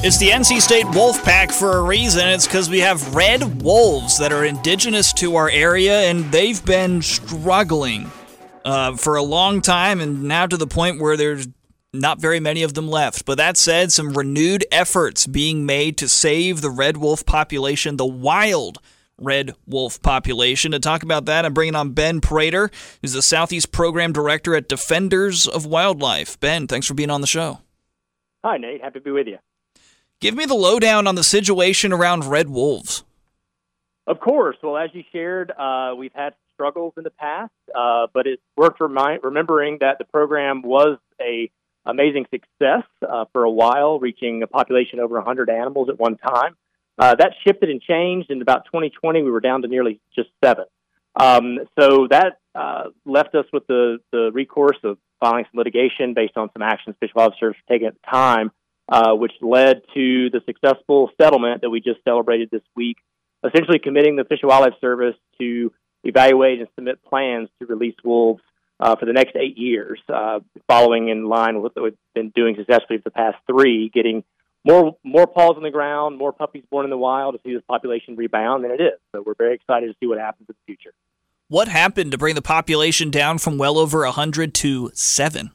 It's the NC State Wolf Pack for a reason. It's because we have red wolves that are indigenous to our area, and they've been struggling uh, for a long time, and now to the point where there's not very many of them left. But that said, some renewed efforts being made to save the red wolf population, the wild red wolf population. To talk about that, I'm bringing on Ben Prater, who's the Southeast Program Director at Defenders of Wildlife. Ben, thanks for being on the show. Hi, Nate. Happy to be with you. Give me the lowdown on the situation around red wolves. Of course. Well, as you shared, uh, we've had struggles in the past, uh, but it's worth remembering that the program was a amazing success uh, for a while, reaching a population over 100 animals at one time. Uh, that shifted and changed. In about 2020, we were down to nearly just seven. Um, so that uh, left us with the, the recourse of filing some litigation based on some actions Fish were taking at the time uh, which led to the successful settlement that we just celebrated this week, essentially committing the Fish and Wildlife Service to evaluate and submit plans to release wolves uh, for the next eight years, uh, following in line with what we've been doing successfully for the past three, getting more more paws on the ground, more puppies born in the wild to see this population rebound, than it is. So we're very excited to see what happens in the future. What happened to bring the population down from well over 100 to 7?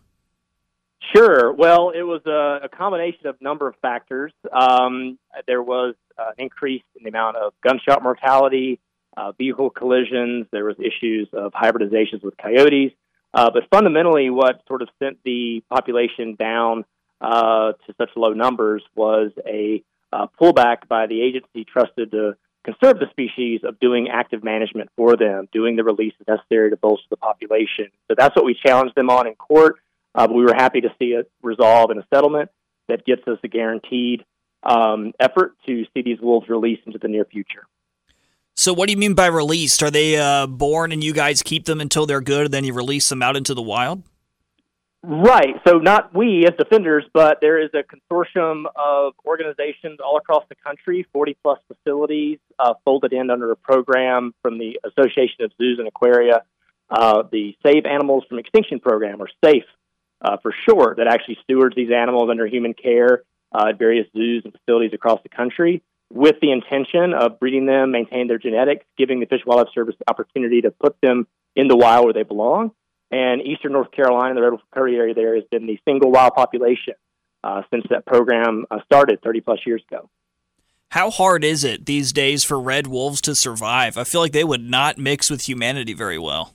Sure. Well, it was a, a combination of number of factors. Um, there was uh, an increase in the amount of gunshot mortality, uh, vehicle collisions. There was issues of hybridizations with coyotes. Uh, but fundamentally, what sort of sent the population down uh, to such low numbers was a uh, pullback by the agency trusted to conserve the species of doing active management for them, doing the releases necessary to bolster the population. So that's what we challenged them on in court. Uh, but we were happy to see it resolve in a settlement that gets us a guaranteed um, effort to see these wolves released into the near future. So, what do you mean by released? Are they uh, born and you guys keep them until they're good, and then you release them out into the wild? Right. So, not we as defenders, but there is a consortium of organizations all across the country, 40 plus facilities uh, folded in under a program from the Association of Zoos and Aquaria, uh, the Save Animals from Extinction program, or SAFE uh, for sure that actually stewards these animals under human care uh, at various zoos and facilities across the country with the intention of breeding them, maintaining their genetics, giving the Fish and Wildlife Service the opportunity to put them in the wild where they belong. And eastern North Carolina, the Red Wolf Prairie area there, has been the single wild population uh, since that program uh, started 30 plus years ago. How hard is it these days for red wolves to survive? I feel like they would not mix with humanity very well.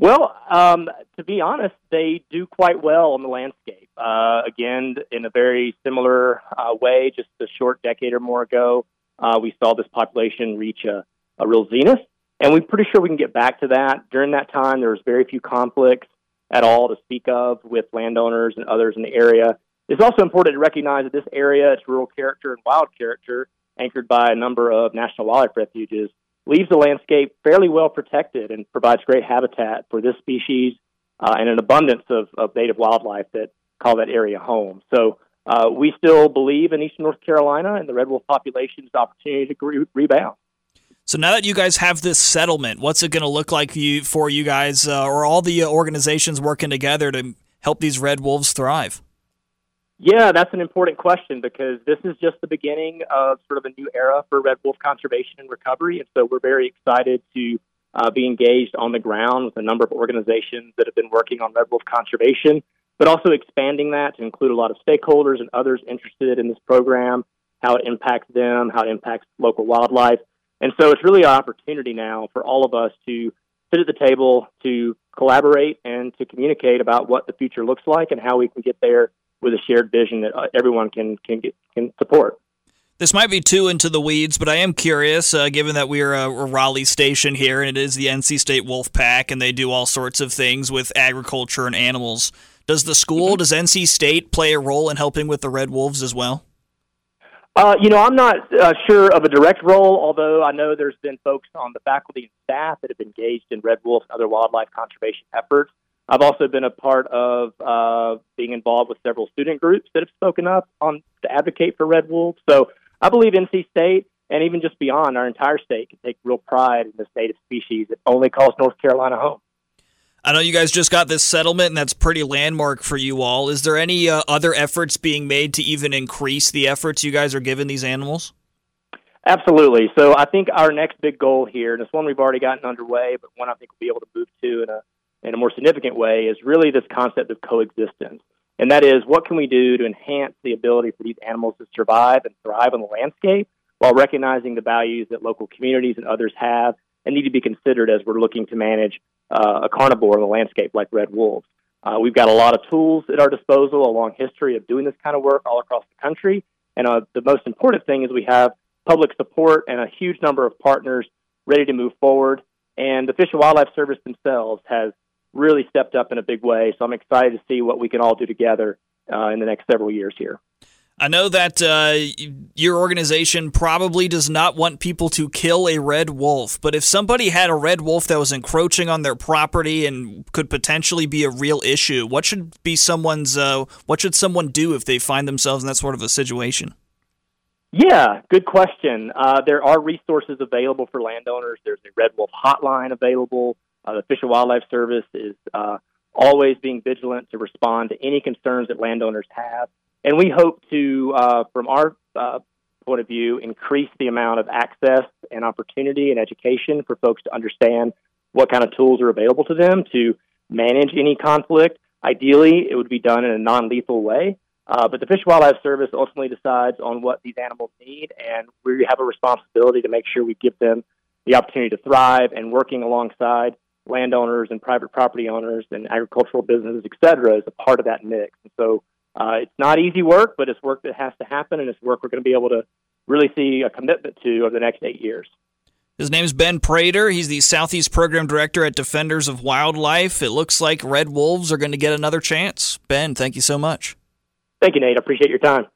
Well, um, to be honest, they do quite well on the landscape. Uh, again, in a very similar uh, way, just a short decade or more ago, uh, we saw this population reach a, a real zenith, and we're pretty sure we can get back to that. During that time, there was very few conflicts at all to speak of with landowners and others in the area. It's also important to recognize that this area, its rural character and wild character, anchored by a number of national wildlife refuges, leaves the landscape fairly well protected and provides great habitat for this species uh, and an abundance of, of native wildlife that call that area home. So uh, we still believe in eastern North Carolina and the red wolf population's opportunity to re- rebound. So now that you guys have this settlement, what's it going to look like you, for you guys, uh, or all the organizations working together to help these red wolves thrive? Yeah, that's an important question because this is just the beginning of sort of a new era for red wolf conservation and recovery. And so we're very excited to uh, be engaged on the ground with a number of organizations that have been working on red wolf conservation, but also expanding that to include a lot of stakeholders and others interested in this program, how it impacts them, how it impacts local wildlife. And so it's really an opportunity now for all of us to sit at the table, to collaborate, and to communicate about what the future looks like and how we can get there with a shared vision that uh, everyone can can get, can support. This might be too into the weeds, but I am curious, uh, given that we're a, a, Raleigh station here and it is the NC State Wolf Pack and they do all sorts of things with agriculture and animals. Does the school, mm-hmm. does NC State play a role in helping with the Red Wolves as well? Uh, you know, I'm not uh, sure of a direct role, although I know there's been folks on the faculty and staff that have engaged in red wolf and other wildlife conservation efforts. I've also been a part of uh, being involved with several student groups that have spoken up on to advocate for red wolves. So I believe NC State and even just beyond our entire state can take real pride in this native species that only calls North Carolina home. I know you guys just got this settlement, and that's pretty landmark for you all. Is there any uh, other efforts being made to even increase the efforts you guys are giving these animals? Absolutely. So I think our next big goal here, and it's one we've already gotten underway, but one I think we'll be able to move to in a in a more significant way, is really this concept of coexistence. And that is, what can we do to enhance the ability for these animals to survive and thrive on the landscape while recognizing the values that local communities and others have and need to be considered as we're looking to manage uh, a carnivore in the landscape like red wolves. Uh, we've got a lot of tools at our disposal, a long history of doing this kind of work all across the country. And uh, the most important thing is we have public support and a huge number of partners ready to move forward. And the Fish and Wildlife Service themselves has really stepped up in a big way. So I'm excited to see what we can all do together uh, in the next several years here. I know that uh, your organization probably does not want people to kill a red wolf, but if somebody had a red wolf that was encroaching on their property and could potentially be a real issue, what should be someone's uh, what should someone do if they find themselves in that sort of a situation? Yeah, good question. Uh, there are resources available for landowners. There's a red wolf hotline available. Uh, the Fish and Wildlife Service is uh, always being vigilant to respond to any concerns that landowners have. And we hope to, uh, from our uh, point of view, increase the amount of access and opportunity and education for folks to understand what kind of tools are available to them to manage any conflict. Ideally, it would be done in a non lethal way. Uh, but the Fish and Wildlife Service ultimately decides on what these animals need, and we have a responsibility to make sure we give them the opportunity to thrive and working alongside landowners and private property owners and agricultural businesses, et cetera, is a part of that mix. And so uh, it's not easy work, but it's work that has to happen, and it's work we're going to be able to really see a commitment to over the next eight years. His name is Ben Prater. He's the Southeast Program Director at Defenders of Wildlife. It looks like Red Wolves are going to get another chance. Ben, thank you so much. Thank you, Nate. I appreciate your time.